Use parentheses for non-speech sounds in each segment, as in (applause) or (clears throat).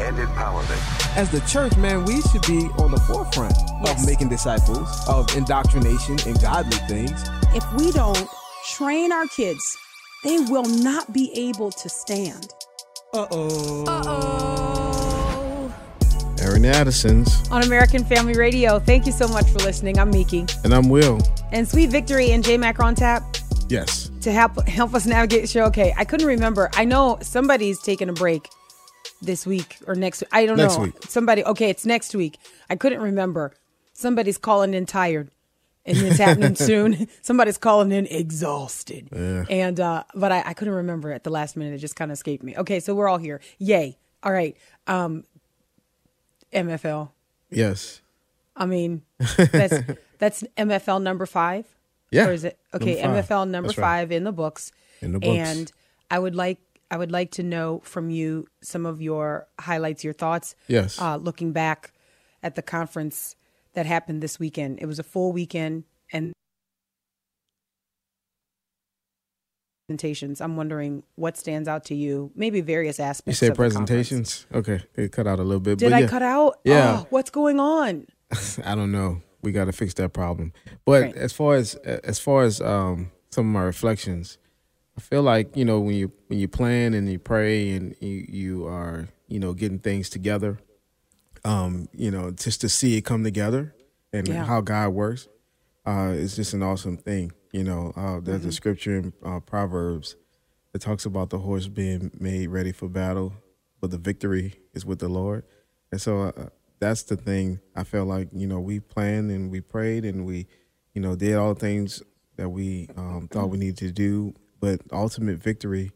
and empowerment. As the church, man, we should be on the forefront Yes. of making disciples, of indoctrination and godly things. If we don't train our kids, they will not be able to stand. Uh-oh. Uh oh. Airing Addison's, on American Family Radio. Thank you so much for listening. I'm Miki. and I'm Will. And Sweet Victory and J Mac on tap Yes. to help help us navigate the show. Okay, I couldn't remember. I know somebody's taking a break this week or next week. I don't Next know. week. Somebody okay, it's next week. I couldn't remember. Somebody's calling in tired. And it's happening (laughs) soon. Somebody's calling in exhausted. And uh but I, I couldn't remember at the last minute. It just kind of escaped me. Okay, so we're all here. Yay. All right. Um MFL. Yes. I mean, (laughs) that's that's MFL number five. Yeah. Or is it okay? Number. MFL number That's right. five in the books. In the books. And I would like I would like to know from you some of your highlights, your thoughts. Yes. Uh, looking back at the conference that happened this weekend, it was a full weekend and presentations. I'm wondering what stands out to you. Maybe various You aspects. say of the presentations? Okay. It cut out a little bit. Did but I yeah, cut out? Yeah. Oh, what's going on? (laughs) I don't know. We got to fix that problem. But Right. as far as as far as um, some of my reflections, I feel like you know when you when you plan and you pray and you you are you know getting things together, um, you know just to see it come together and Yeah. how God works, uh, it's just an awesome thing. You know, uh, there's Mm-hmm. a scripture in uh, Proverbs that talks about the horse being made ready for battle, but the victory is with the Lord. And so uh, that's the thing. I felt like you know we planned and we prayed and we, you know, did all the things that we um, thought we needed to do, but ultimate victory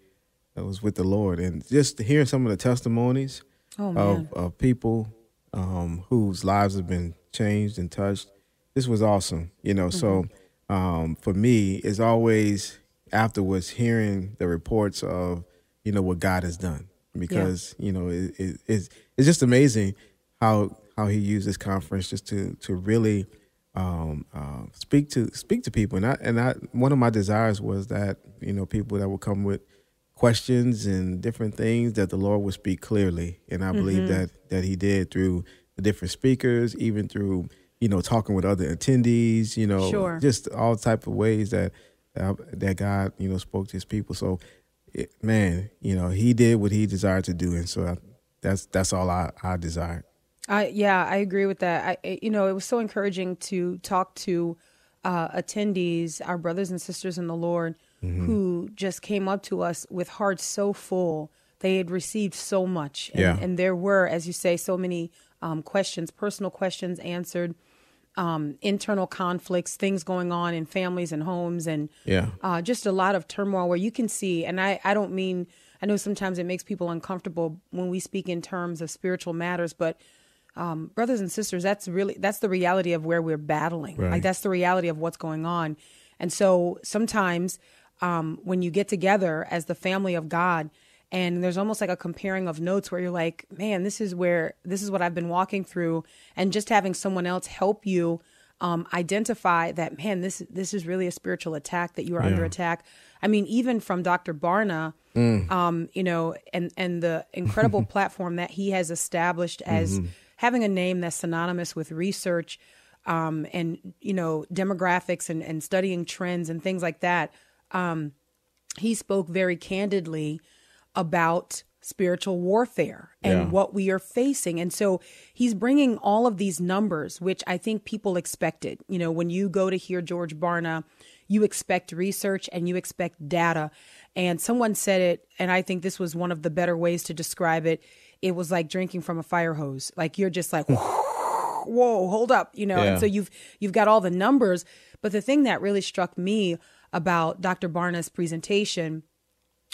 uh, was with the Lord. And just hearing some of the testimonies Oh of, of people um, whose lives have been changed and touched. This was awesome, you know. So um, for me, it's always afterwards hearing the reports of you know what God has done because you know it, it, it's it's just amazing how how He used this conference just to to really um, uh, speak to speak to people. And I and I one of my desires was that you know people that would come with questions and different things that the Lord would speak clearly. And I believe Mm-hmm. that that He did through the different speakers, even through you know talking with other attendees. You know, Sure. just all type of ways that uh, that God you know spoke to His people. So, it, man, you know, He did what He desired to do, and so I, that's that's all I I desired. I yeah, I agree with that. I you know, it was so encouraging to talk to uh, attendees, our brothers and sisters in the Lord, Mm-hmm. who just came up to us with hearts so full. They had received so much, and, Yeah. and there were, as you say, so many um, questions, personal questions answered, um, internal conflicts, things going on in families and homes, and Yeah. uh, just a lot of turmoil where you can see, and I, I don't mean, I know sometimes it makes people uncomfortable when we speak in terms of spiritual matters, but um, brothers and sisters, that's really, that's the reality of where we're battling. Right. Like that's the reality of what's going on. And so sometimes um, when you get together as the family of God, and there's almost like a comparing of notes where you're like, man, this is where, this is what I've been walking through. And just having someone else help you um, identify that man, this this is really a spiritual attack that you are under attack. I mean, even from Dr. Barna, um, you know, and and the incredible (laughs) platform that he has established as having a name that's synonymous with research, um, and you know, demographics and and studying trends and things like that. Um, he spoke very candidly about spiritual warfare and Yeah. what we are facing. And so he's bringing all of these numbers, which I think people expected. You know, when you go to hear George Barna, you expect research and you expect data. And someone said it, and I think this was one of the better ways to describe it. It was like drinking from a fire hose. Like you're just like, (laughs) whoa, hold up, you know. Yeah. And so you've you've got all the numbers, but the thing that really struck me about Dr. Barna's presentation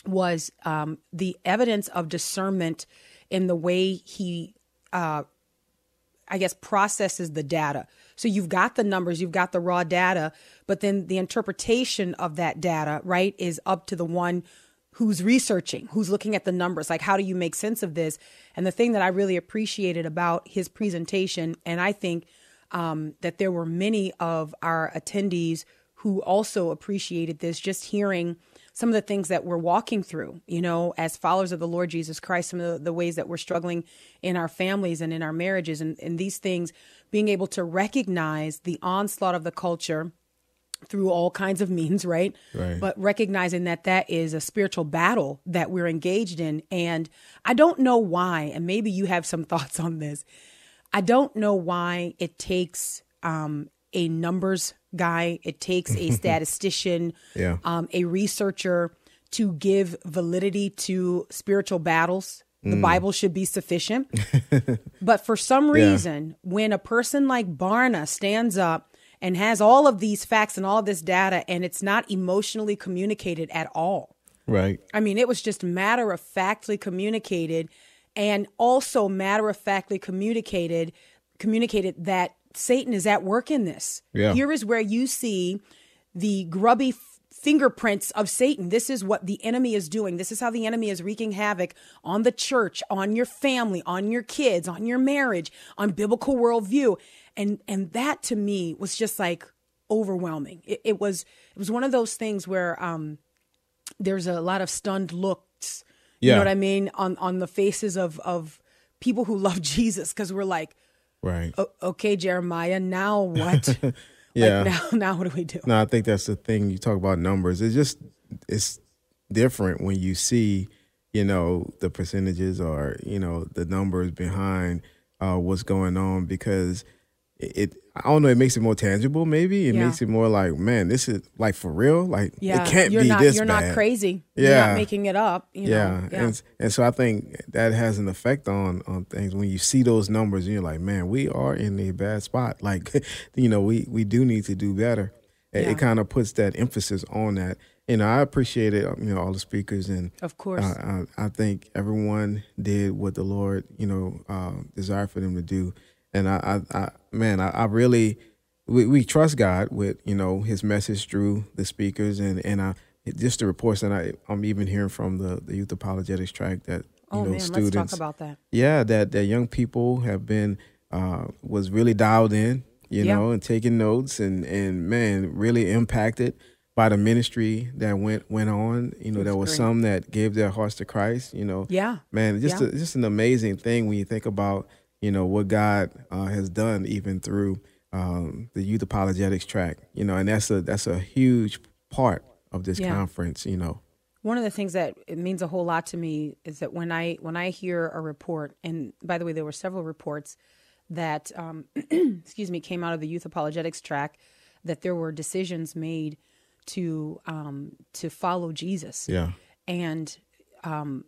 was um, the evidence of discernment in the way he, uh, I guess, processes the data. So you've got the numbers, you've got the raw data, but then the interpretation of that data, right, is up to the one who's researching, who's looking at the numbers. Like, how do you make sense of this? And the thing that I really appreciated about his presentation, and I think um, that there were many of our attendees who also appreciated this, just hearing some of the things that we're walking through, you know, as followers of the Lord Jesus Christ, some of the, the ways that we're struggling in our families and in our marriages, and, and these things, being able to recognize the onslaught of the culture through all kinds of means, right? Right. But recognizing that that is a spiritual battle that we're engaged in. And I don't know why, and maybe you have some (laughs) thoughts on this. I don't know why it takes um, a numbers guy, it takes a (laughs) statistician, Yeah. um, a researcher to give validity to spiritual battles. Mm. The Bible should be sufficient. (laughs) but for some reason, when a person like Barna stands up and has all of these facts and all this data and it's not emotionally communicated at all, Right. I mean, it was just matter of factly communicated and also matter of factly communicated communicated that Satan is at work in this. Yeah. Here is where you see the grubby f- fingerprints of Satan. This is what the enemy is doing. This is how the enemy is wreaking havoc on the church, on your family, on your kids, on your marriage, on biblical worldview. And and that to me was just like overwhelming. It, it was it was one of those things where um there's a lot of stunned looks. Yeah. You know what I mean on on the faces of of people who love (laughs) Jesus because we're like, Right. Okay, Jeremiah, now what? (laughs) Yeah. Like (laughs) now, now what do we do? No, I think that's the thing. You talk about numbers. It's just it's different when you see, you know, the percentages or you know the numbers behind uh, what's going on because it, it. I don't know. It makes it more tangible. Maybe it Yeah. makes it more like, man, this is like for real. Like Yeah, it can't you're be not this you're bad. not crazy. You're Yeah. not making it up. You yeah. know? and and so I think that has an effect on on things when you see those numbers and you're like, man, we are in a bad spot. (laughs) Like, you know, we we do need to do better. It, Yeah. it kind of puts that emphasis on that. You know, I appreciate it. You know, all the speakers and Of course. uh, I, I think everyone did what the Lord, you know, uh, desired for them to do. And I, I, I man, I, I really, we, we trust God with, you know, His message through the speakers and and I, just the reports that I, I'm even hearing from the, the youth apologetics track that you oh know man, students, let's talk about that. yeah, that that young people have been uh, was really dialed in, you Yeah. know, and taking notes and and man, really impacted by the ministry that went went on. You know, That's there was great. some that gave their hearts to Christ. You know, Yeah. man, just Yeah. a, just an amazing thing when you think about you know what God uh, has done even through um, the youth apologetics track. You know, and that's a that's a huge part of this Yeah. conference. You know, One of the things that it means a whole lot to me is that when I when I hear a report, and by the way, there were several reports that um, (clears throat) excuse me came out of the youth apologetics track that there were decisions made to um, to follow Jesus. yeah, and um,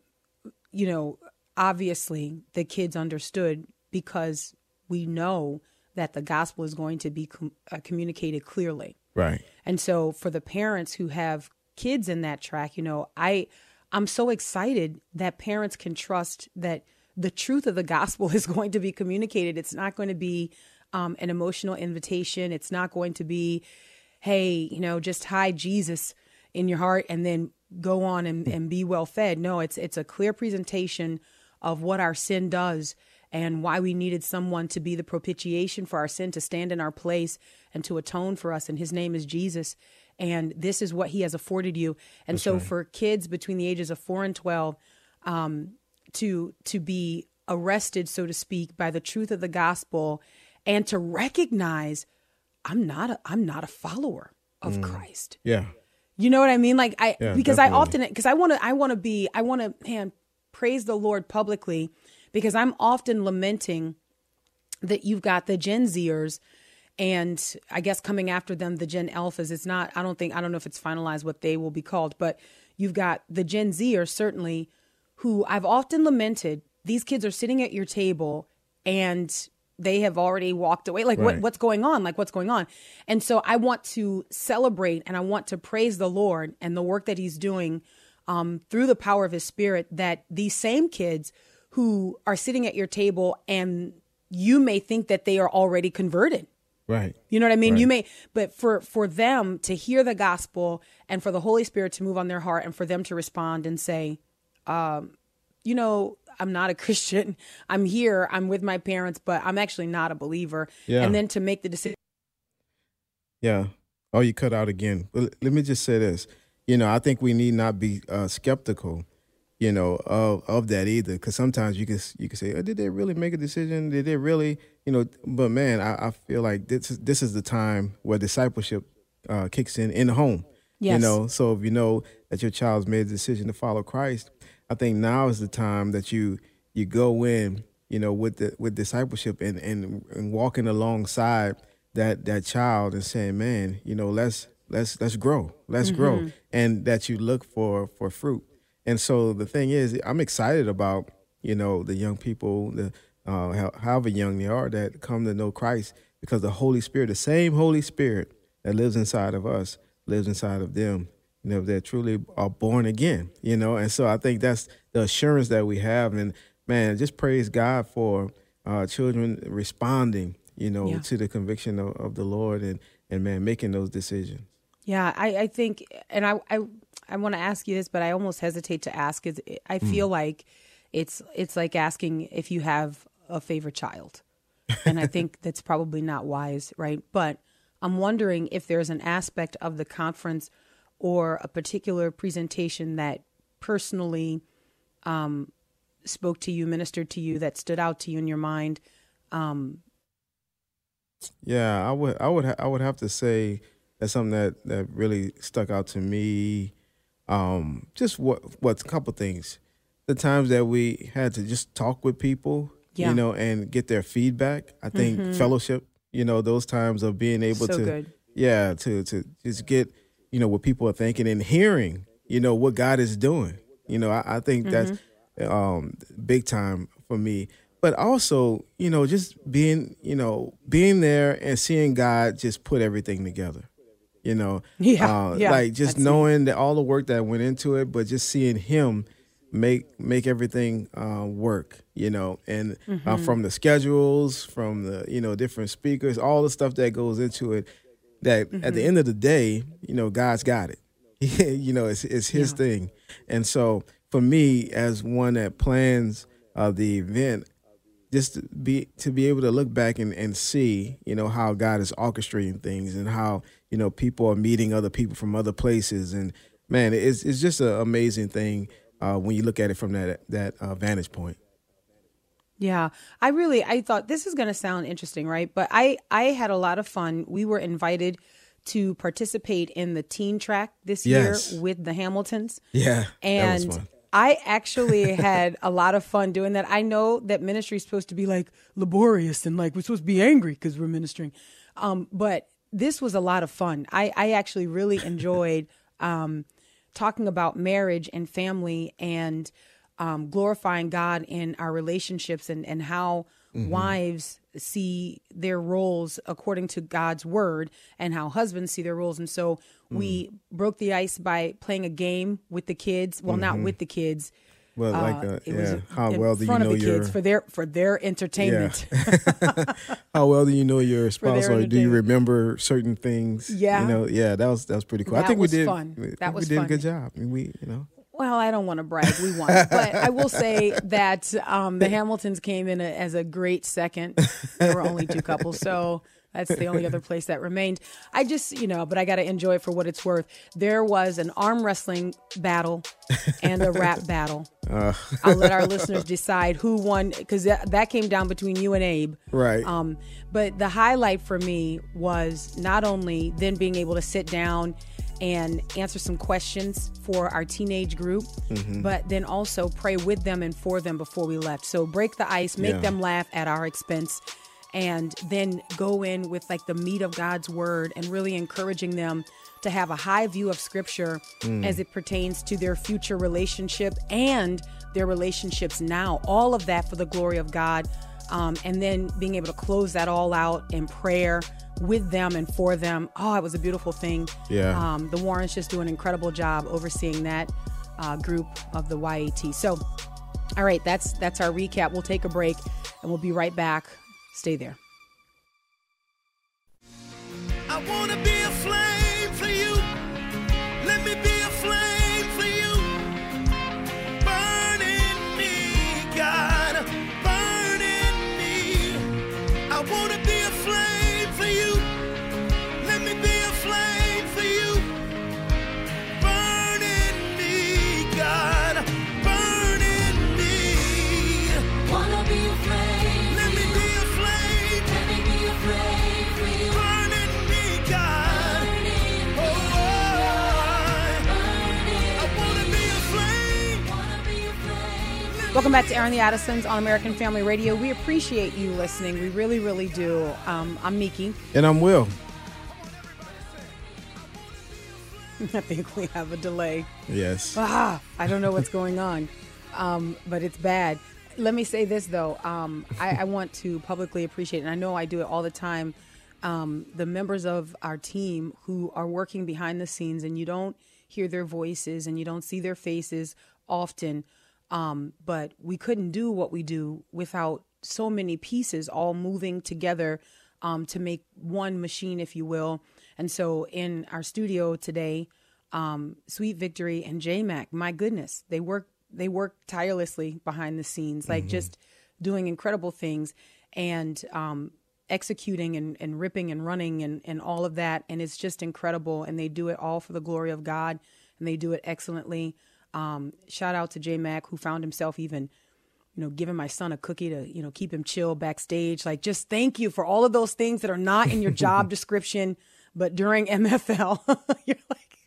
you know obviously the kids understood because we know that the gospel is going to be com- uh, communicated clearly. Right, and so for the parents who have kids in that track you know i i'm so excited that parents can trust that the truth of the gospel (laughs) is going to be communicated. It's not going to be um, an emotional invitation. It's not going to be hey you know just hide jesus in your heart and then go on and, and be well fed. No it's it's a clear presentation of what our sin does and why we needed someone to be the propitiation for our sin to stand in our place and to atone for us. And his name is jesus. And this is what he has afforded you. And so for kids between the ages of 4 and 12 um, to to be arrested so to speak by the truth of the gospel and to recognize i'm not a, i'm not a follower of christ. Yeah, you know what I mean? Like I Yeah, because I often because I want to I want to be I want to man praise the Lord publicly because I'm often lamenting that you've got the Gen Zers and I guess coming after them the Gen Alphas. It's not I don't think I don't know if it's finalized what they will be called, but you've got the Gen Zers certainly who I've often lamented. These kids are sitting at your table and they have already walked away. Like what, what's going on? Like what's going on? And so I want to celebrate and I want to praise the Lord and the work that He's doing um, through the power of His Spirit. That these same kids who are sitting at your table and you may think that they are already converted. Right. You know what I mean? Right. You may, but for for them to hear the gospel and for the Holy Spirit to move on their heart and for them to respond and say, um, you know, I'm not a (laughs) Christian. I'm here. I'm with my parents, but I'm actually not a believer. Yeah. And then to make the decision. Yeah. Oh, you cut out again. But let me just say this. You know, I think we need not be uh, skeptical, you know, of of that either. Because sometimes you can you can say, oh, did they really make a decision? Did they really, you know? But man, I, I feel like this is, this is the time where discipleship uh, kicks in in the home. Yes. You know, so if you know that your child's made a decision to follow Christ, I think now is the time that you you go in, you know, with the with discipleship and and, and walking alongside that that child and saying, man, you know, let's let's let's grow, let's grow, and that you look for for fruit. And so the thing is, I'm excited about you know the young people, the uh, however young they are, that come to know Christ because the Holy Spirit, the same Holy Spirit that lives inside of us, lives inside of them. You know, they truly are born again. You know, and so I think that's the assurance that we have. And man, just praise God for uh, children responding. You know, Yeah. to the conviction of, of the Lord and and man making those decisions. Yeah, I, I think, and I, I, I want to ask you this, but I almost hesitate to ask. Is I feel like it's it's like asking if you have a favorite child, and I think (laughs) that's probably not wise, right? But I'm wondering if there's an aspect of the conference or a particular presentation that personally um, spoke to you, ministered to you, that stood out to you in your mind. Um, Yeah, I would, I would, ha- I would have to say that's something that that really stuck out to me. Um, just what, what's a couple things, the times that we had to just talk with people, Yeah. you know, and get their feedback. I think fellowship, you know, those times of being able So to, good. yeah, to to just get, you know, what people are thinking and hearing, you know, what God is doing. You know, I, I think that's um, big time for me. But also, you know, just being, you know, being there and seeing God just put everything together. You know, (laughs) Yeah, uh, yeah, like just it. knowing that all the work that went into it, but just seeing Him make make everything uh, work. You know, and uh, Mm-hmm. from the schedules, from the you know different speakers, all the stuff that goes into it. That at Mm-hmm. the end of the day, you know, God's got it. (laughs) you know, it's it's His thing, and so for me, as one that plans uh, the event, just to be to be able to look back and, and see you know how God is orchestrating things and how you know people are meeting other people from other places and man it's it's just an amazing thing uh, when you look at it from that that uh, vantage point. Yeah, I really I thought this is going to sound interesting, right? But I I had a lot of fun. We were invited to participate in the teen track this Yes. year with the Hamiltons. Yeah, that was And fun. I actually (laughs) had a lot of fun doing that. I know that ministry is supposed to be like laborious and like we're supposed to be angry because we're ministering. Um, but this was a lot of fun. I, I actually really enjoyed um, talking about marriage and family and um, glorifying God in our relationships and, and how wives see their roles according to God's word and how husbands see their roles. And so we broke the ice by playing a game with the kids. Well, not with the kids. Well, like Uh, was yeah, how in well do you front know of the your kids for their for their entertainment. (laughs) how well do you know your (laughs) spouse or do you remember certain things? Yeah. you know, yeah, that was that was pretty cool. I think we did. fun. Think That was we did fun. a good job. I mean, we you know. Well, I don't want to brag. We won, but I will say that um, the Hamiltons came in a, as a great second. There were only two couples, so that's the only other place that remained. I just, you know, but I got to enjoy it for what it's worth. There was an arm wrestling battle and a rap battle. I'll let our listeners decide who won because that, that came down between you and Abe. Right. Um, but the highlight for me was not only then being able to sit down and answer some questions for our teenage group, Mm-hmm. but then also pray with them and for them before we left. So break the ice, make Yeah. them laugh at our expense, and then go in with like the meat of God's word and really encouraging them to have a high view of scripture Mm. as it pertains to their future relationship and their relationships now. All of that for the glory of God. Um, and then being able to close that all out in prayer with them and for them. Oh, it was a beautiful thing. Yeah. Um, the Warrens just do an incredible job overseeing that uh, group of the YAT. So, all right, that's that's our recap. We'll take a break and we'll be right back. Stay there. Welcome back to Airing the Addisons on American Family Radio. We appreciate you listening. We really, really do. Um, I'm Miki. And I'm Will. (laughs) I think we have a delay. Yes. Ah, I don't know what's going on, um, but it's bad. Let me say this, though. Um, I, I, want to publicly appreciate, and I know I do it all the time, um, the members of our team who are working behind the scenes, and you don't hear their voices and you don't see their faces often um, but we couldn't do what we do without so many pieces all moving together um, to make one machine, if you will. And so in our studio today, um, Sweet Victory and J Mac, my goodness, they work they work tirelessly behind the scenes, like mm-hmm. just doing incredible things and um, executing and, and ripping and running and, and all of that. And it's just incredible. And they do it all for the glory of God and they do it excellently. Um, shout out to J Mac who found himself even, you know, giving my son a cookie to, you know, keep him chill backstage. Like, just thank you for all of those things that are not in your job (laughs) description, but during MFL, (laughs) you're like,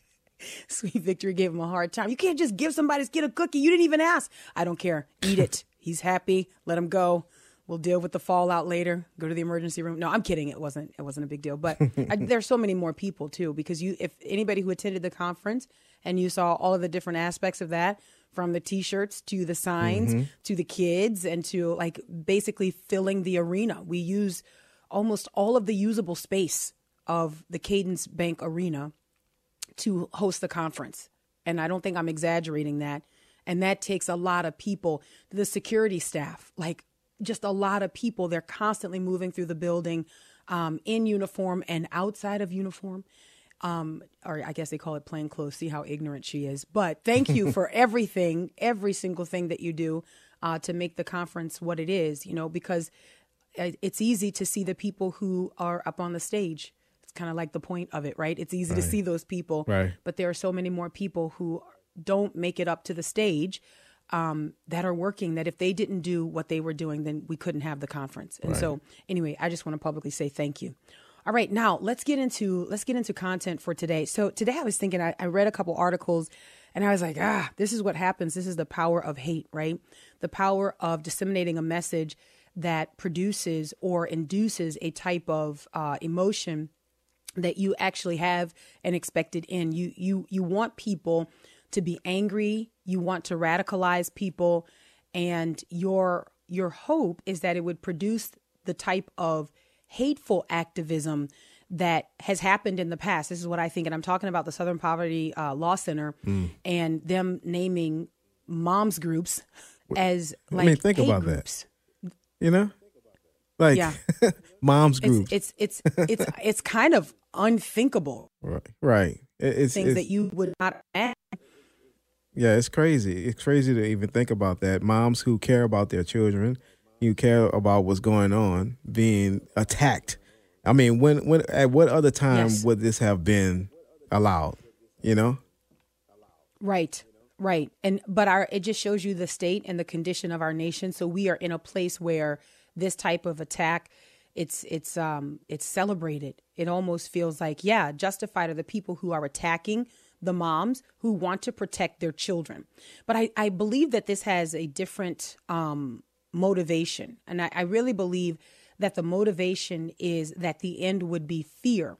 Sweet Victory gave him a hard time. You can't just give somebody's kid a cookie. You didn't even ask. I don't care. Eat it. He's happy. Let him go. We'll deal with the fallout later. Go to the emergency room. No, I'm kidding. It wasn't. It wasn't a big deal. But I, (laughs) there's so many more people too because you, if anybody who attended the conference and you saw all of the different aspects of that from the t-shirts to the signs mm-hmm. to the kids and to like basically filling the arena. We use almost all of the usable space of the cadence bank arena to host the conference. And i don't think i'm exaggerating that. And that takes a lot of people. The security staff like just a lot of people. They're constantly moving through the building um, in uniform and outside of uniform um, or I guess they call it plain clothes. See how ignorant she is. But thank you (laughs) for everything, every single thing that you do uh, to make the conference what it is. You know, because it's easy to see the people who are up on the stage. It's kind of like the point of it, right? It's easy right. to see those people, right. but there are so many more people who don't make it up to the stage. Um, that are working that if they didn't do what they were doing, then we couldn't have the conference. And right. so, anyway, I just want to publicly say thank you. All right, now let's get into let's get into content for today. So today I was thinking I, I read a couple articles and I was like, ah, this is what happens. This is the power of hate, right? The power of disseminating a message that produces or induces a type of uh, emotion that you actually have an expected in. You you you want people to be angry. You want to radicalize people, and your your hope is that it would produce the type of hateful activism that has happened in the past. This is what I think, and I'm talking about the Southern Poverty uh, Law Center mm. and them naming moms groups as like I mean, think about groups. that. You know, like yeah. (laughs) moms groups. It's it's it's it's, (laughs) it's kind of unthinkable. Right, right. It's things it's, that you would not. Add. Yeah, it's crazy. It's crazy to even think about that. Moms who care about their children you care about what's going on being attacked. I mean, when when at what other time yes. would this have been allowed? You know, right, right, and but our it just shows you the state and the condition of our nation. So we are in a place where this type of attack it's it's um it's celebrated. It almost feels like yeah, justified are the people who are attacking the moms who want to protect their children. But I, I believe that this has a different um motivation. And I, I really believe that the motivation is that the end would be fear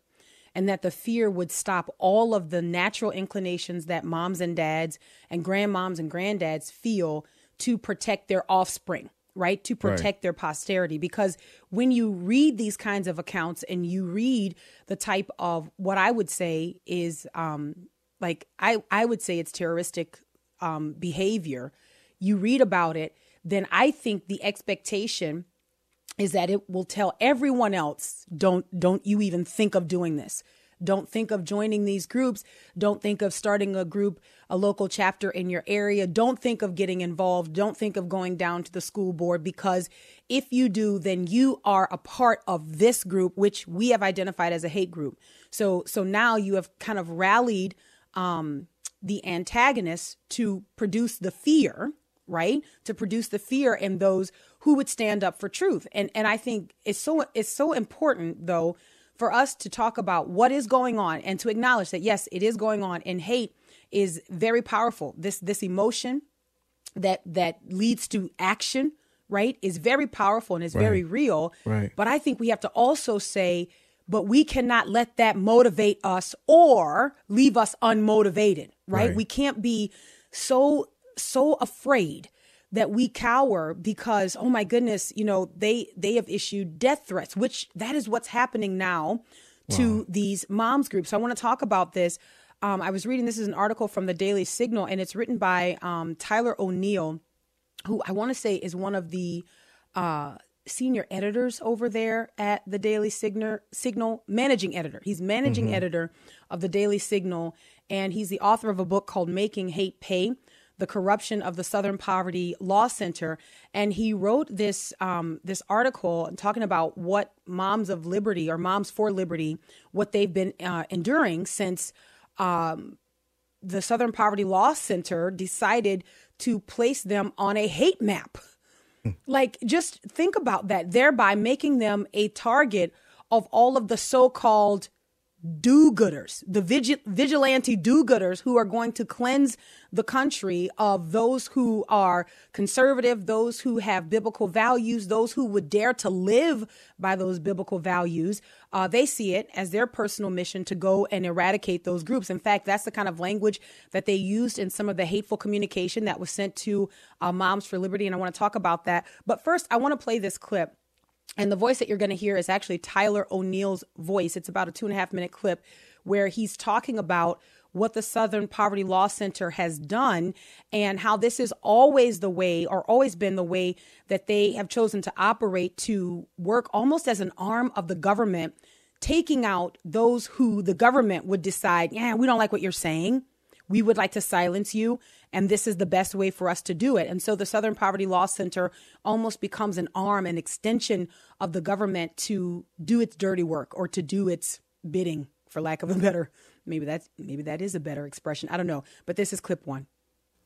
and that the fear would stop all of the natural inclinations that moms and dads and grandmoms and granddads feel to protect their offspring, right? To protect right. their posterity. Because when you read these kinds of accounts and you read the type of what I would say is um, like, I, I would say it's terroristic um, behavior, you read about it then I think the expectation is that it will tell everyone else don't don't you even think of doing this don't think of joining these groups. Don't think of starting a group, a local chapter in your area. Don't think of getting involved. Don't think of going down to the school board because if you do, then you are a part of this group, which we have identified as a hate group. So, so now you have kind of rallied um, the antagonists to produce the fear, right? To produce the fear in those who would stand up for truth. And and I think it's so it's so important though for us to talk about what is going on and to acknowledge that yes, it is going on and hate is very powerful. This this emotion that that leads to action, right, is very powerful and is right. very real. Right. But I think we have to also say, but we cannot let that motivate us or leave us unmotivated, right? right. We can't be so so afraid that we cower because oh my goodness you know they they have issued death threats which that is what's happening now to wow. these moms groups so i want to talk about this um, i was reading this is an article from the daily signal and it's written by um, tyler o'neil who i want to say is one of the uh, senior editors over there at the daily signal signal managing editor he's managing mm-hmm. editor of the daily signal and he's the author of a book called making hate pay the corruption of the Southern Poverty Law Center, and he wrote this um, this article talking about what Moms of Liberty or Moms for Liberty, what they've been uh, enduring since um, the Southern Poverty Law Center decided to place them on a hate map. like, just think about that, thereby making them a target of all of the so-called do-gooders, the vigil- vigilante do-gooders who are going to cleanse the country of those who are conservative, those who have biblical values, those who would dare to live by those biblical values. Uh, they see it as their personal mission to go and eradicate those groups. In fact, that's the kind of language that they used in some of the hateful communication that was sent to uh, Moms for Liberty, and I want to talk about that. But first, I want to play this clip and the voice that you're going to hear is actually Tyler O'Neil's voice. It's about a two and a half minute clip where he's talking about what the Southern Poverty Law Center has done and how this is always the way or always been the way that they have chosen to operate to work almost as an arm of the government, taking out those who the government would decide, yeah, we don't like what you're saying. We would like to silence you and this is the best way for us to do it. And so the Southern Poverty Law Center almost becomes an arm, an extension of the government to do its dirty work or to do its bidding, for lack of a better, maybe that's maybe that is a better expression. I don't know. But this is clip one.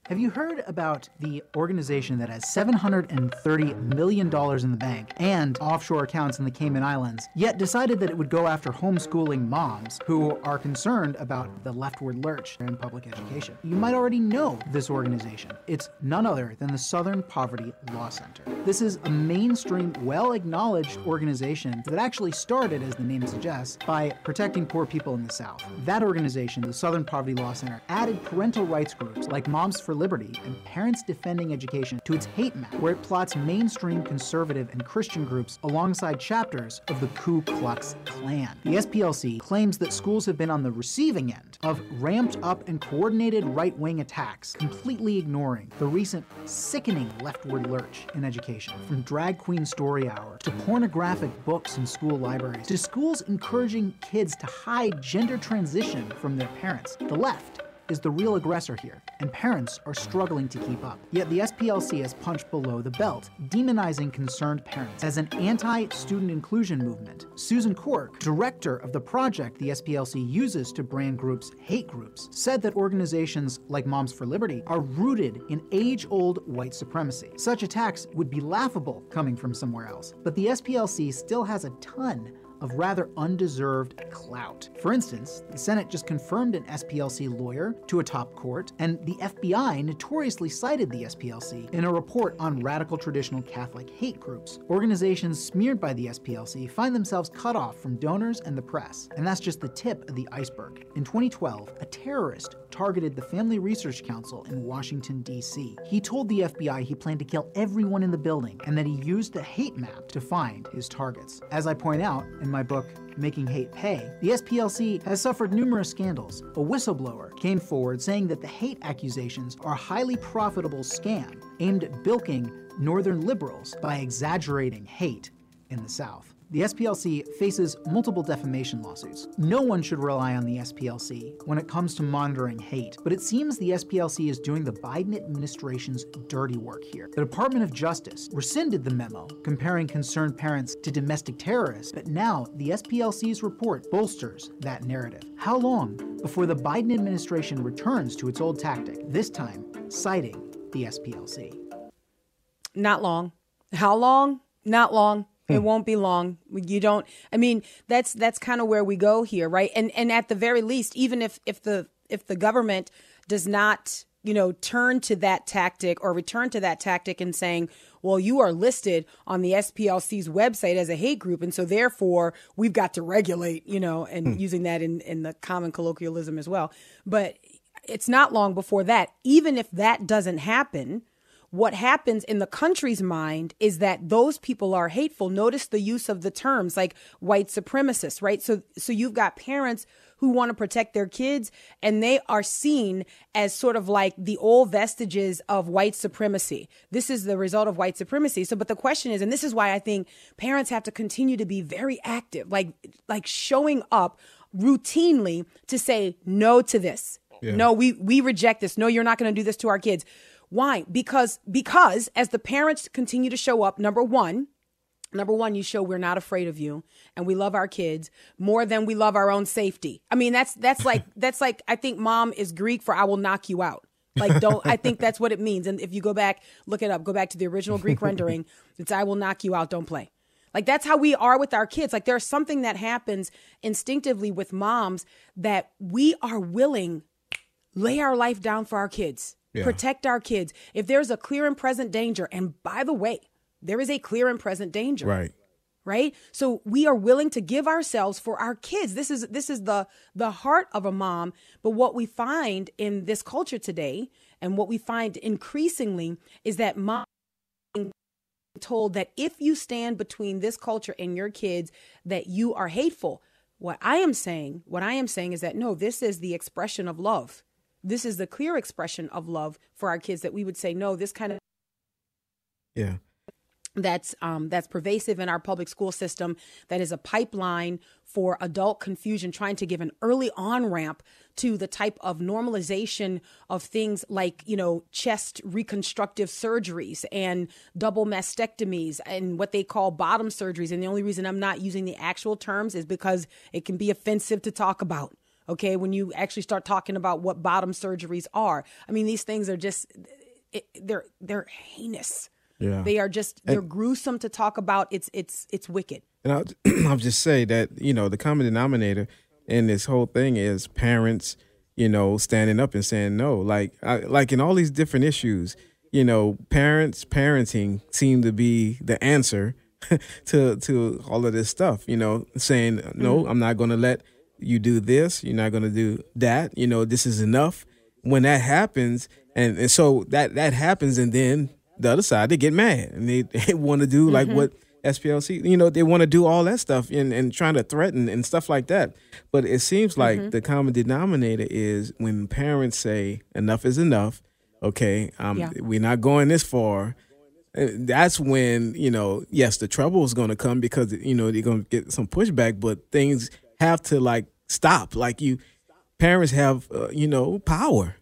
Have you heard about the organization that has $730 million in the bank and offshore accounts in the Cayman Islands, yet decided that it would go after homeschooling moms who are concerned about the leftward lurch in public education? You might already know this organization. It's none other than the Southern Poverty Law Center. This is a mainstream, well acknowledged organization that actually started, as the name suggests, by protecting poor people in the South. That organization, the Southern Poverty Law Center, added parental rights groups like Moms for Liberty and Parents Defending Education to its hate map, where it plots mainstream conservative and Christian groups alongside chapters of the Ku Klux Klan. The SPLC claims that schools have been on the receiving end of ramped up and coordinated right wing attacks, completely ignoring the recent sickening leftward lurch in education. From drag queen story hour to pornographic books in school libraries to schools encouraging kids to hide gender transition from their parents, the left is the real aggressor here, and parents are struggling to keep up. Yet the SPLC has punched below the belt, demonizing concerned parents as an anti student inclusion movement. Susan Corke, director of the project the SPLC uses to brand groups hate groups, said that organizations like Moms for Liberty are rooted in age old white supremacy. Such attacks would be laughable coming from somewhere else, but the SPLC still has a ton of rather undeserved clout. For instance, the Senate just confirmed an SPLC lawyer to a top court, and the FBI notoriously cited the SPLC in a report on radical traditional Catholic hate groups. Organizations smeared by the SPLC find themselves cut off from donors and the press, and that's just the tip of the iceberg. In 2012, a terrorist targeted the Family Research Council in Washington, D.C. He told the FBI he planned to kill everyone in the building and that he used the hate map to find his targets. As I point out in my book, Making Hate Pay, the SPLC has suffered numerous scandals. A whistleblower came forward saying that the hate accusations are a highly profitable scam aimed at bilking Northern liberals by exaggerating hate in the South. The SPLC faces multiple defamation lawsuits. No one should rely on the SPLC when it comes to monitoring hate, but it seems the SPLC is doing the Biden administration's dirty work here. The Department of Justice rescinded the memo comparing concerned parents to domestic terrorists, but now the SPLC's report bolsters that narrative. How long before the Biden administration returns to its old tactic, this time citing the SPLC? Not long. How long? Not long. It hmm. won't be long. You don't. I mean, that's that's kind of where we go here, right? And and at the very least, even if if the if the government does not, you know, turn to that tactic or return to that tactic and saying, well, you are listed on the SPLC's website as a hate group, and so therefore we've got to regulate, you know, and hmm. using that in in the common colloquialism as well. But it's not long before that. Even if that doesn't happen what happens in the country's mind is that those people are hateful. Notice the use of the terms like white supremacists, right? So, so you've got parents who want to protect their kids and they are seen as sort of like the old vestiges of white supremacy. This is the result of white supremacy. So, but the question is, and this is why I think parents have to continue to be very active, like, like showing up routinely to say no to this. Yeah. No, we, we reject this. No, you're not going to do this to our kids why? Because because as the parents continue to show up, number one, number one, you show we're not afraid of you and we love our kids more than we love our own safety. I mean, that's that's like (laughs) that's like I think mom is Greek for I will knock you out. Like don't I think that's what it means. And if you go back, look it up, go back to the original Greek (laughs) rendering, it's I will knock you out, don't play. Like that's how we are with our kids. Like there's something that happens instinctively with moms that we are willing lay our life down for our kids yeah. protect our kids. If there's a clear and present danger, and by the way, there is a clear and present danger. Right. Right? So we are willing to give ourselves for our kids. This is this is the the heart of a mom, but what we find in this culture today and what we find increasingly is that mom told that if you stand between this culture and your kids that you are hateful. What I am saying, what I am saying is that no, this is the expression of love this is the clear expression of love for our kids that we would say no this kind of yeah. that's um, that's pervasive in our public school system that is a pipeline for adult confusion trying to give an early on ramp to the type of normalization of things like you know chest reconstructive surgeries and double mastectomies and what they call bottom surgeries. And the only reason I'm not using the actual terms is because it can be offensive to talk about okay when you actually start talking about what bottom surgeries are. I mean these things are just it, they're they're heinous. Yeah. They are just they're and, gruesome to talk about. It's it's it's wicked. And I'll, (clears throat) I'll just say that you know the common denominator in this whole thing is parents you know standing up and saying no. Like I, like in all these different issues you know parents parenting seem to be the answer (laughs) to to all of this stuff you know saying no mm-hmm. i'm not going to let you do this, you're not going to do that. You know, this is enough. When that happens, and, and so that that happens, and then the other side they get mad and they, (laughs) they want to do like mm-hmm. what SPLC, you know, they want to do all that stuff and, and trying to threaten and stuff like that. But it seems like mm-hmm. the common denominator is when parents say enough is enough. Okay, um, yeah. we're not going this far. Uh, that's when you know, yes, the trouble is going to come because you know they're going to get some pushback, but things have to like stop. Like you, parents have, uh, you know, power.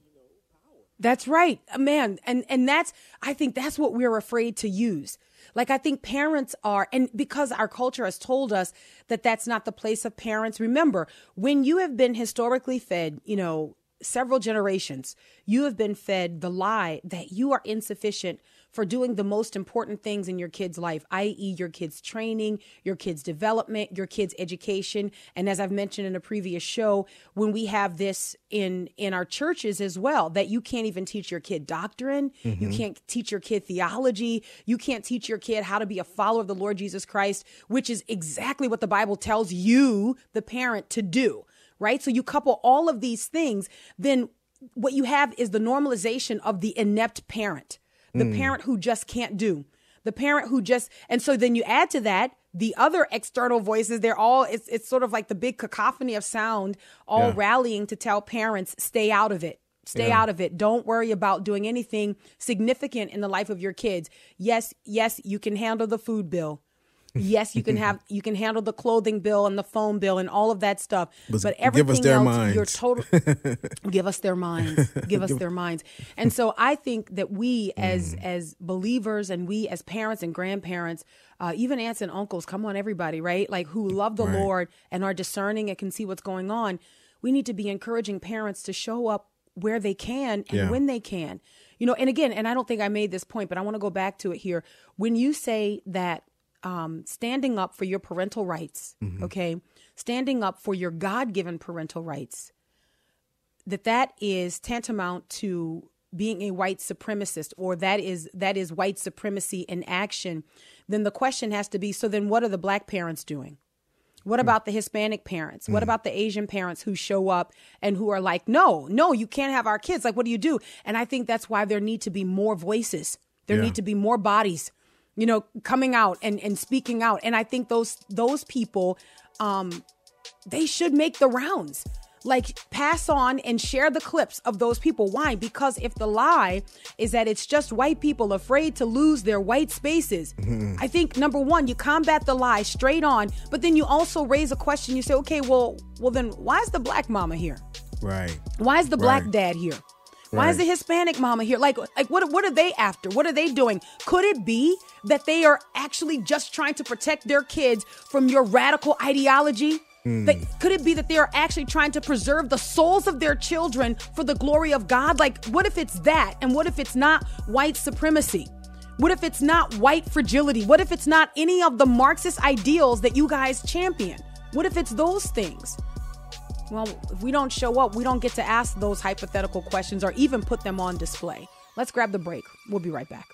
That's right, uh, man. And and that's I think that's what we're afraid to use. Like I think parents are and because our culture has told us that that's not the place of parents. Remember, when you have been historically fed, you know, several generations, you have been fed the lie that you are insufficient for doing the most important things in your kid's life, i.e., your kid's training, your kid's development, your kid's education. And as I've mentioned in a previous show, when we have this in in our churches as well, that you can't even teach your kid doctrine, mm-hmm. you can't teach your kid theology, you can't teach your kid how to be a follower of the Lord Jesus Christ, which is exactly what the Bible tells you, the parent, to do. Right? So you couple all of these things, then what you have is the normalization of the inept parent the mm. parent who just can't do, the parent who just, and so then you add to that the other external voices. They're all, it's, it's sort of like the big cacophony of sound, all yeah. rallying to tell parents, stay out of it. Stay yeah. out of it. Don't worry about doing anything significant in the life of your kids. Yes, yes, you can handle the food bill. Yes, you can have (laughs) you can handle the clothing bill and the phone bill and all of that stuff. But But, give us everything their else, minds. you're total. (laughs) give us their minds. Give us their minds. And so I think that we as Mm. as believers and we as parents and grandparents, uh, even aunts and uncles, come on, everybody, right? Like who love the Right. Lord and are discerning and can see what's going on. We need to be encouraging parents to show up where they can and Yeah. when they can. You know, and again, and I don't think I made this point, but I want to go back to it here. When you say that um, standing up for your parental rights, mm-hmm. okay, standing up for your God given parental rights, that that is tantamount to being a white supremacist or that is that is white supremacy in action. Then the question has to be so then what are the black parents doing? What hmm. about the hispanic parents? What hmm. about the asian parents who show up and who are like no no you can't have our kids. Like what do you do? And i think that's why there need to be more voices. There Yeah. need to be more bodies you know coming out and and speaking out and i think those those people um they should make the rounds. Like, pass on and share the clips of those people. Why? Because if the lie is that it's just white people afraid to lose their white spaces, I think number one, you combat the lie straight on, but then you also raise a question. You say, okay, well, well, then why is the black mama here? Right. Why is the black Right. dad here? Why is the Hispanic mama here? Like, like what? What are they after? What are they doing? Could it be that they are actually just trying to protect their kids from your radical ideology? Hmm. That, could it be that they are actually trying to preserve the souls of their children for the glory of God? Like, what if it's that? And what if it's not white supremacy? What if it's not white fragility? What if it's not any of the Marxist ideals that you guys champion? What if it's those things? Well, if we don't show up, we don't get to ask those hypothetical questions or even put them on display. Let's grab the break. We'll be right back.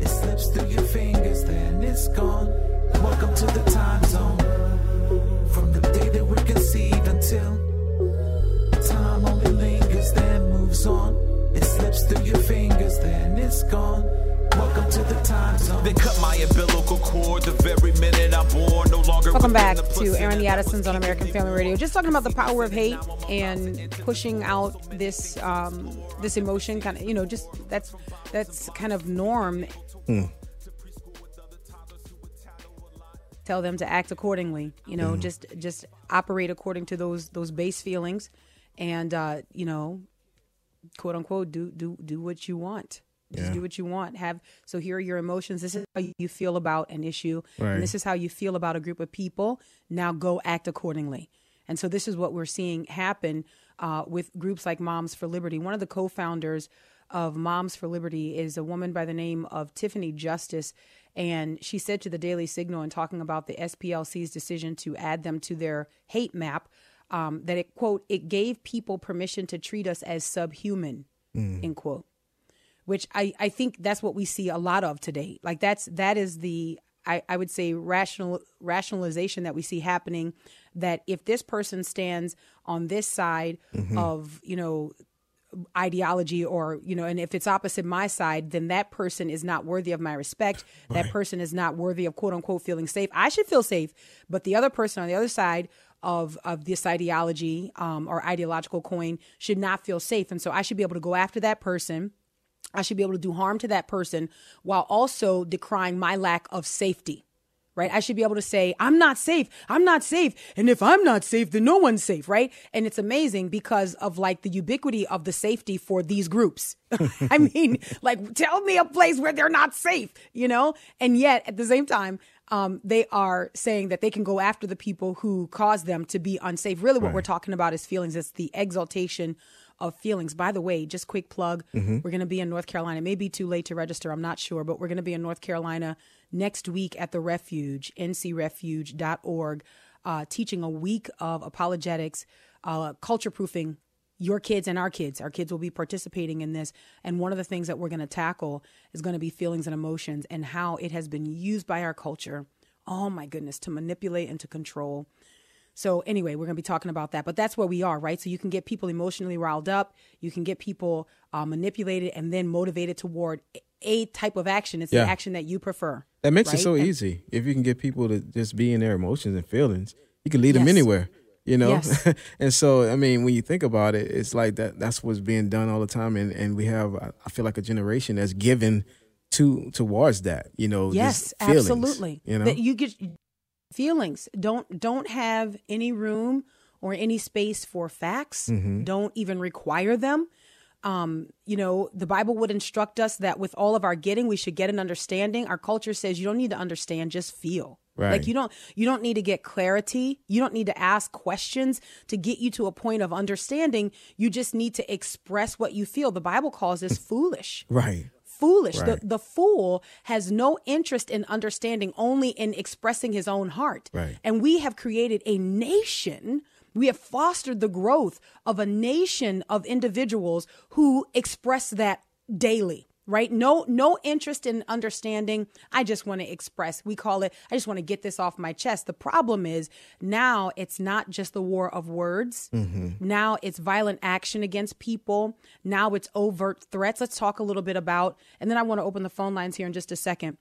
It slips through your fingers, then it's gone. Welcome to the time zone. From the day that we're conceived until time only lingers, then moves on. It slips through your fingers, then it's gone. Welcome to the time zone. They cut my umbilical cord the very minute I'm born. No longer Welcome back to pussy Airing the Addisons on American Family. Radio. Just talking about the power of hate and pushing out this um, this emotion, kind of you know, just that's that's kind of norm. Tell them to act accordingly. You know, just just operate according to those those base feelings, and uh, you know, quote unquote, do do do what you want. Just Yeah. do what you want. Have so here are your emotions. This is how you feel about an issue, Right. and this is how you feel about a group of people. Now go act accordingly. And so this is what we're seeing happen uh, with groups like Moms for Liberty. One of the co-founders of Moms for Liberty is a woman by the name of Tiffany Justice. And she said to the Daily Signal, in talking about the SPLC's decision to add them to their hate map, um, that it, quote, it gave people permission to treat us as subhuman, end quote which I, I think that's what we see a lot of today. Like that's that is the I, I would say rational rationalization that we see happening that if this person stands on this side of, you know, ideology or you know and if it's opposite my side then that person is not worthy of my respect. That person is not worthy of quote unquote feeling safe. I should feel safe but the other person on the other side of of this ideology um, or ideological coin should not feel safe. And so i should be able to go after that person I should be able to do harm to that person while also decrying my lack of safety. Right? I should be able to say, I'm not safe. I'm not safe. And if I'm not safe, then no one's safe. Right? And it's amazing because of like the ubiquity of the safety for these groups. (laughs) I mean, like, tell me a place where they're not safe, you know? And yet at the same time, um, they are saying that they can go after the people who cause them to be unsafe. Really, what we're talking about is feelings. It's the exaltation of feelings. By the way, just quick plug, we're going to be in North Carolina. It may be too late to register, I'm not sure, but we're going to be in North Carolina next week at the Refuge, ncrefuge.org, uh, teaching a week of apologetics, uh, culture proofing your kids and our kids. Our kids will be participating in this. And one of the things that we're going to tackle is going to be feelings and emotions and how it has been used by our culture. Oh my goodness, to manipulate and to control. So anyway, we're going to be talking about that, but that's where we are, right? So you can get people emotionally riled up, you can get people uh, manipulated, and then motivated toward a type of action. It's Yeah. the action that you prefer. That makes it so And- easy. If you can get people to just be in their emotions and feelings, you can lead them anywhere. You know, Yes. (laughs) and so I mean, when you think about it, it's like that. That's what's being done all the time, and and we have I I feel like a generation that's given to towards that. You know, Yes, absolutely. You know, that you get feelings. Don't don't have any room or any space for facts. Mm-hmm. Don't even require them. Um, you know, the Bible would instruct us that with all of our getting, we should get an understanding. Our culture says you don't need to understand, just feel. Right. Like you don't you don't need to get clarity. You don't need to ask questions to get you to a point of understanding. You just need to express what you feel. The Bible calls this (laughs) foolish right. Foolish. Right. The the fool has no interest in understanding, only in expressing his own heart. Right. And we have created a nation. We have fostered the growth of a nation of individuals who express that daily. Right? No, no interest in understanding. I just want to express. We call it, I just want to get this off my chest. The problem is now it's not just the war of words. Now it's violent action against people. Now it's overt threats. Let's talk a little bit about, and then I want to open the phone lines here in just a second.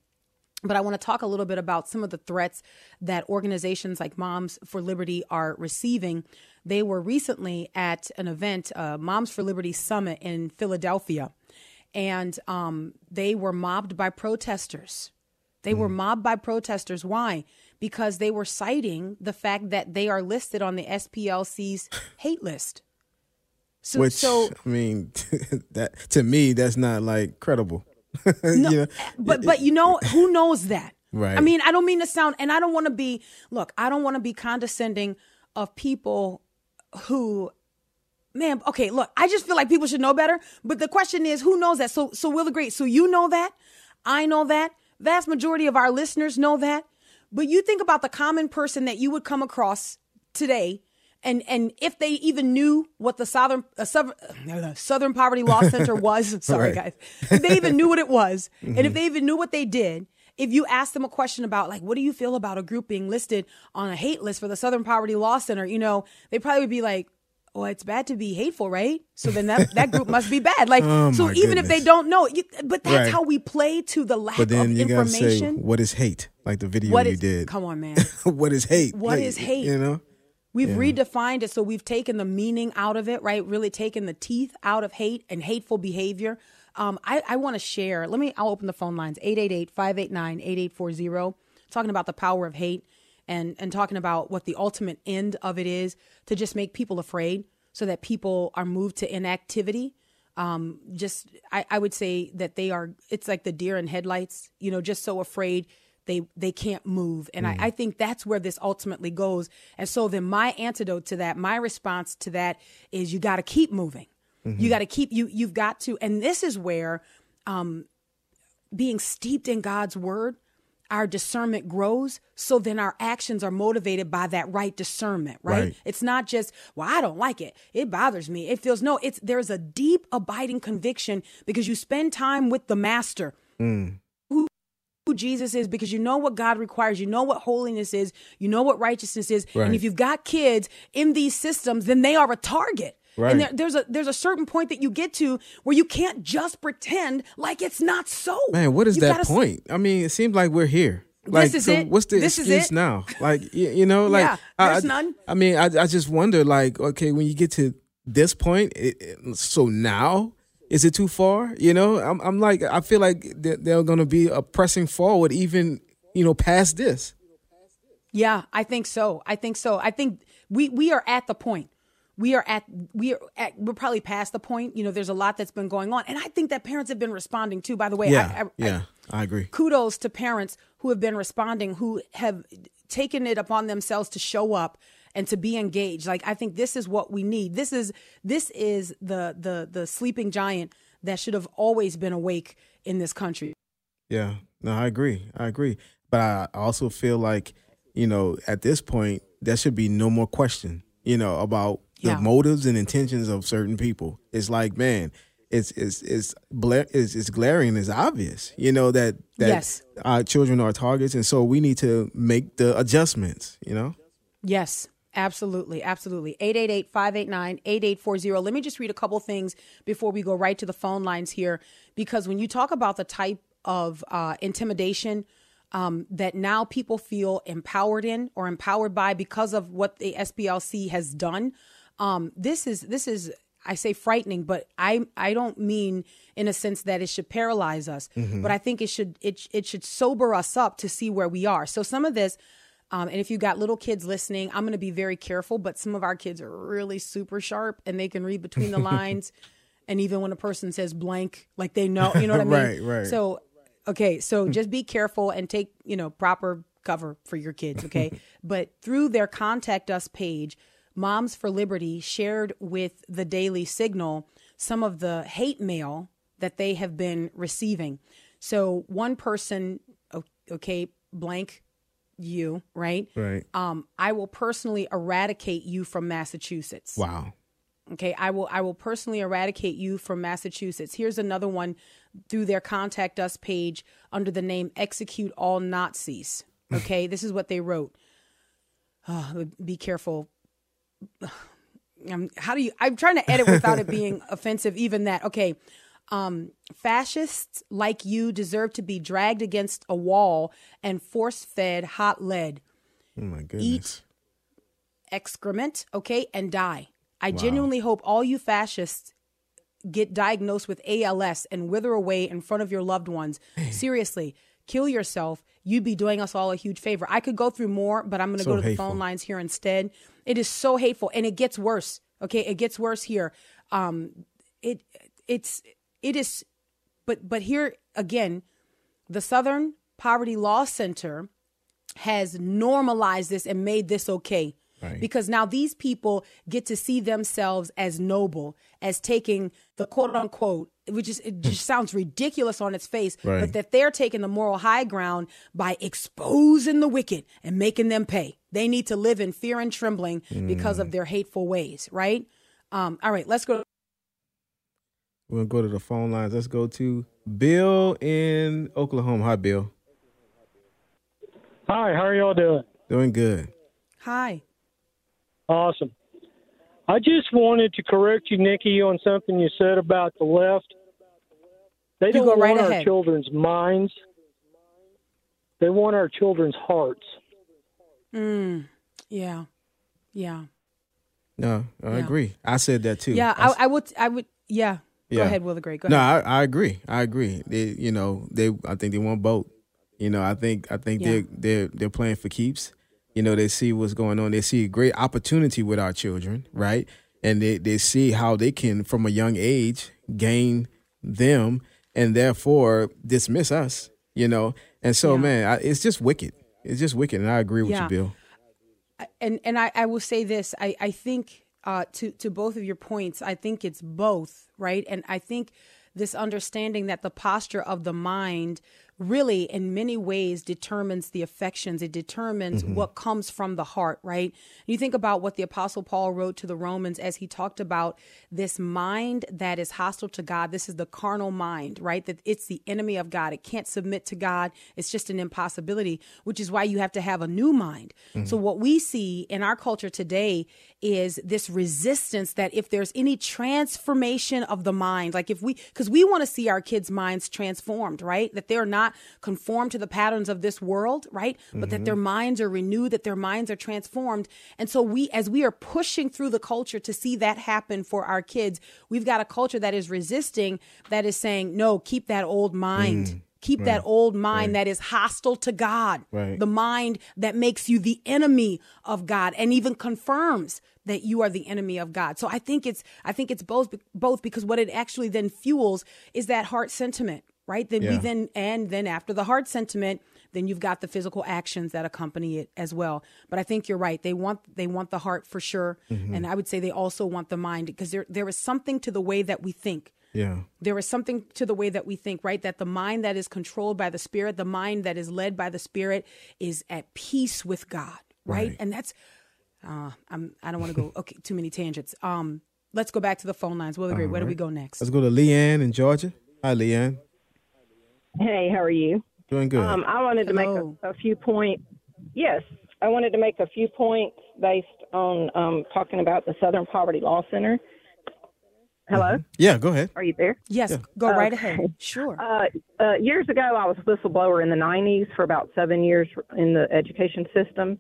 But I want to talk a little bit about some of the threats that organizations like Moms for Liberty are receiving. They were recently at an event, uh, Moms for Liberty Summit in Philadelphia, and um, they were mobbed by protesters. They were mobbed by protesters. Why? Because they were citing the fact that they are listed on the SPLC's (laughs) hate list. So, Which so I mean, (laughs) that to me, that's not like credible. (laughs) No, know? but but you know who knows that? Right. I mean, I don't mean to sound, and I don't want to be. Look, I don't want to be condescending of people who, man. Okay, look, I just feel like people should know better. But the question is, who knows that? So so we'll agree. So you know that, I know that. Vast majority of our listeners know that. But you think about the common person that you would come across today. And, and if they even knew what the Southern uh, Southern, uh, Southern Poverty Law Center (laughs) was, sorry Right. guys, if they even knew what it was, and if they even knew what they did, if you asked them a question about like, what do you feel about a group being listed on a hate list for the Southern Poverty Law Center, you know, they probably would be like, "Oh, it's bad to be hateful, right?" So then that that group must be bad. Like, (laughs) Oh, so even if they don't know, you, but that's Right. how we play to the lack But then of you gotta say, information. what is hate? Like the video What you is- did. Come on, man. (laughs) what is hate? What Like, is hate? You know. We've redefined it, so we've taken the meaning out of it, right? Really taken the teeth out of hate and hateful behavior. Um, I, I want to share. Let me. I'll open the phone lines 888-589-8840. Talking about the power of hate and and talking about what the ultimate end of it is to just make people afraid, so that people are moved to inactivity. Um, just I, I would say that they are. It's like the deer in headlights. You know, just so afraid they they can't move and I, I think that's where this ultimately goes and so then my antidote to that my response to that is you got to keep moving you got to keep you you've got to and this is where um being steeped in god's word our discernment grows so then our actions are motivated by that right discernment right, Right. it's not just well i don't like it it bothers me it feels no it's there's a deep abiding conviction because you spend time with the master mm. who Jesus is because you know what God requires. You know what holiness is. You know what righteousness is. And if you've got kids in these systems, then they are a target. Right. And there, there's a there's a certain point that you get to where you can't just pretend like it's not so. Man, what is You've that gotta point? I mean, it seems like we're here. Like, is so it. what's the This is excuse it. now? Like, you, you know, like Yeah, I- there's I, none. I mean, I, I just wonder, like, okay, when you get to this point, it, it- so now is it too far? You know, I'm, I'm like, I feel like they're, they're going to be a pressing forward, even you know, past this. Yeah, I think so. I think so. I think we we are at the point. We are at we are at we're probably past the point. You know, there's a lot that's been going on, and I think that parents have been responding too. By the way, Yeah, I, I, yeah, I agree. kudos to parents who have been responding, who have taken it upon themselves to show up and to be engaged. Like I think this is what we need. This is this is the the the sleeping giant that should have always been awake in this country. Yeah, no, I agree. I agree. But I also feel like, you know, at this point, there should be no more question, you know, about Yeah. the motives and intentions of certain people. It's like, man, it's it's it's bla- it's, it's glaring, it's obvious, you know, that that Yes. our children are targets, and so we need to make the adjustments, you know. Yes, absolutely. Absolutely. 888-589-8840. Let me just read a couple things before we go right to the phone lines here because when you talk about the type of uh, intimidation um, that now people feel empowered in or empowered by because of what the SPLC has done. Um, this is this is I say frightening, but I I don't mean in a sense that it should paralyze us, Mhm. but I think it should it it should sober us up to see where we are. So some of this. Um, and if you got little kids listening, I'm going to be very careful. But some of our kids are really super sharp, and they can read between the (laughs) lines. and even when a person says blank, like they know, you know what I (laughs) mean? Right, right. So, okay, so just be careful and take you know proper cover for your kids. Okay, (laughs) but through their contact us page, Moms for Liberty shared with the Daily Signal some of the hate mail that they have been receiving. So one person, okay, blank you, right? Right. Um, I will personally eradicate you from Massachusetts. Wow. Okay, I will I will personally eradicate you from Massachusetts. Here's another one through their contact us page under the name Execute All Nazis. (laughs) Okay, this is what they wrote. Oh, be careful. (sighs) Um, how do you? I'm trying to edit without it being (laughs) offensive. Even that. Okay. Um, fascists like you deserve to be dragged against a wall and force fed hot lead Oh my goodness. eat excrement, okay, and die. I Wow. genuinely hope all you fascists get diagnosed with ALS and wither away in front of your loved ones. (laughs) Seriously, kill yourself. You'd be doing us all a huge favor. I could go through more, but I'm going to So go to the phone lines here instead. It is so hateful, and it gets worse. Okay, it gets worse here. Um, it it's it is, but but here again, the Southern Poverty Law Center has normalized this and made this okay. Right. Because now these people get to see themselves as noble, as taking the quote unquote, which is it just sounds ridiculous on its face, Right. but that they're taking the moral high ground by exposing the wicked and making them pay. They need to live in fear and trembling because Mm. of their hateful ways, right? Um, all right, let's go. We're gonna go to the phone lines. Let's go to Bill in Oklahoma. Hi, Bill. Hi, how are y'all doing? Doing good. Hi. Awesome. I just wanted to correct you, Nikki, on something you said about the left. They You don't go right want our ahead. children's minds. They want our children's hearts. Mm, yeah, yeah, No, I Yeah. agree. I said that too. yeah. I I, I would, I would, yeah. Go ahead, Will the Great. Go no, ahead. I, I agree. I agree. They, you know, they. I think they want both. You know, I think I think Yeah. they're they're they're playing for keeps. You know, they see what's going on. They see a great opportunity with our children, right? And they they see how they can, from a young age, gain them and therefore dismiss us. You know, and so man, I, it's just wicked. It's just wicked, and I agree with Yeah. you, Bill. and and I, I will say this I, I think uh, to to both of your points I think it's both right and I think this understanding that the posture of the mind really in many ways determines the affections. It determines Mhm. what comes from the heart right? You think about what the apostle paul wrote to the romans as he talked about this mind that is hostile to god. This is the carnal mind right? That it's the enemy of god. It can't submit to god. It's just an impossibility which is why you have to have a new mind. So what we see in our culture today is this resistance that if there's any transformation of the mind, like if we, because we want to see our kids' minds transformed, right? That they're not conformed to the patterns of this world, right? But that Mhm. their minds are renewed, that their minds are transformed. And so we, as we are pushing through the culture to see that happen for our kids, we've got a culture that is resisting, that is saying, no, keep that old mind. Mm, Keep that old mind right. that is hostile to God Right. the mind that makes you the enemy of God and even confirms that you are the enemy of God. So I think it's I think it's both both because what it actually then fuels is that heart sentiment, right? Then we then and then after the heart sentiment, then you've got the physical actions that accompany it as well. But I think you're right. They want they want the heart for sure, Mhm. and I would say they also want the mind because there there is something to the way that we think Yeah. there is something to the way that we think, right? That the mind that is controlled by the spirit, the mind that is led by the spirit, is at peace with God, right? Right. And that's, uh, I'm, I don't want to go (laughs) okay too many tangents. Um, let's go back to the phone lines. We'll agree. All where do we go next? Let's go to Leanne in Georgia. Hi, Leanne. Hey, how are you? Doing good. Um, I wanted to make a, a few points. Yes, I wanted to make a few points based on um, talking about the Southern Poverty Law Center. Hello. Mm-hmm. Yeah, go ahead. Are you there? Yes, go right ahead. Sure. Uh, uh, years ago, I was a whistleblower in the 90s for about seven years in the education system.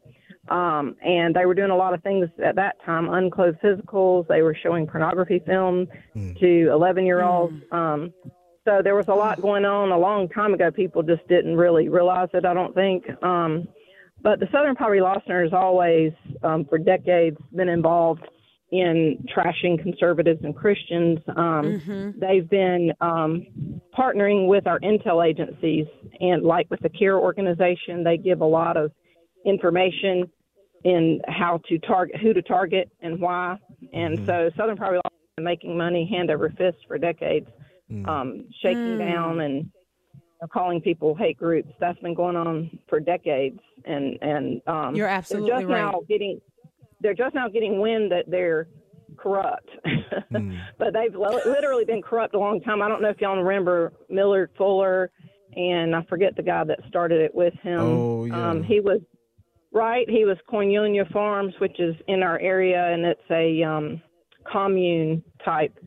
Um, and they were doing a lot of things at that time unclothed physicals. They were showing pornography films to 11 year olds. Um, so there was a lot going on a long time ago. People just didn't really realize it, I don't think. Um, but the Southern Poverty Law Center has always, um, for decades, been involved in trashing conservatives and Christians. Um, They've been um, partnering with our intel agencies and, like with the CARE organization, they give a lot of information in how to target, who to target, and why. And so Southern Poverty Law has been making money hand over fist for decades, um, shaking down and calling people hate groups. That's been going on for decades, and and um, You're they're absolutely just right. now getting they're just now getting wind that they're corrupt, (laughs) but they've li- literally been corrupt a long time. I don't know if y'all remember Millard Fuller, and I forget the guy that started it with him. Oh, yeah. um, he was right. He was Koinonia Farms, which is in our area, and it's a um, commune type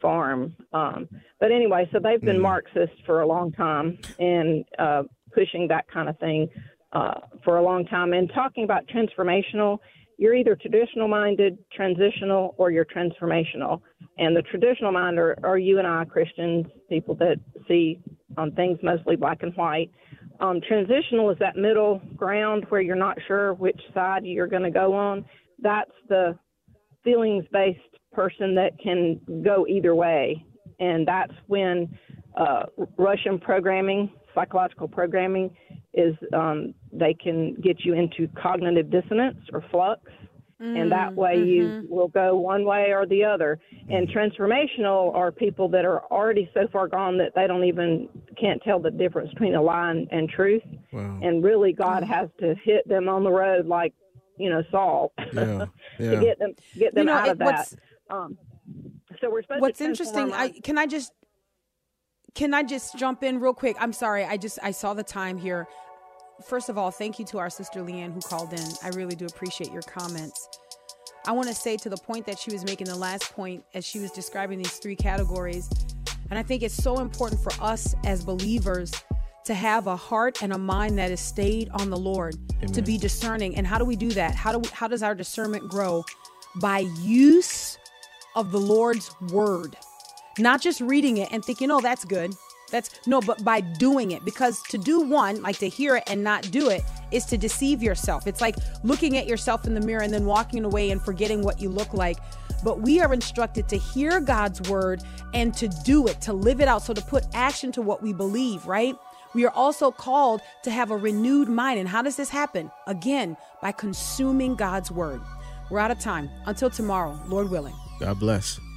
farm. Um, but anyway, so they've been Marxist for a long time and uh, pushing that kind of thing uh, for a long time. And talking about transformational, you're either traditional minded, transitional, or you're transformational. And the traditional mind are, are you and I, Christians, people that see on things mostly black and white. Um, transitional is that middle ground where you're not sure which side you're going to go on. That's the feelings based person that can go either way. And that's when uh, Russian programming, psychological programming, is um, they can get you into cognitive dissonance or flux. and that way you will go one way or the other. And transformational are people that are already so far gone that they don't even can't tell the difference between a lie and, and truth. Wow. And really, God has to hit them on the road like you know Saul Yeah. (laughs) to get them get them You know, out it- of that. what's- Um, so we're supposed What's to interesting, I can I just can I just jump in real quick? I'm sorry, I just I saw the time here. First of all, thank you to our sister Leanne who called in. I really do appreciate your comments. I want to say to the point that she was making the last point as she was describing these three categories, and I think it's so important for us as believers to have a heart and a mind that is stayed on the Lord, to be discerning. And how do we do that? How do we, how does our discernment grow? By use of the Lord's word. Not just reading it and thinking, oh, that's good. That's no, but by doing it. Because to do one, like to hear it and not do it, is to deceive yourself. It's like looking at yourself in the mirror and then walking away and forgetting what you look like. But we are instructed to hear God's word and to do it, to live it out. So to put action to what we believe, right? We are also called to have a renewed mind. And how does this happen? Again, by consuming God's word. We're out of time. Until tomorrow, Lord willing. God bless.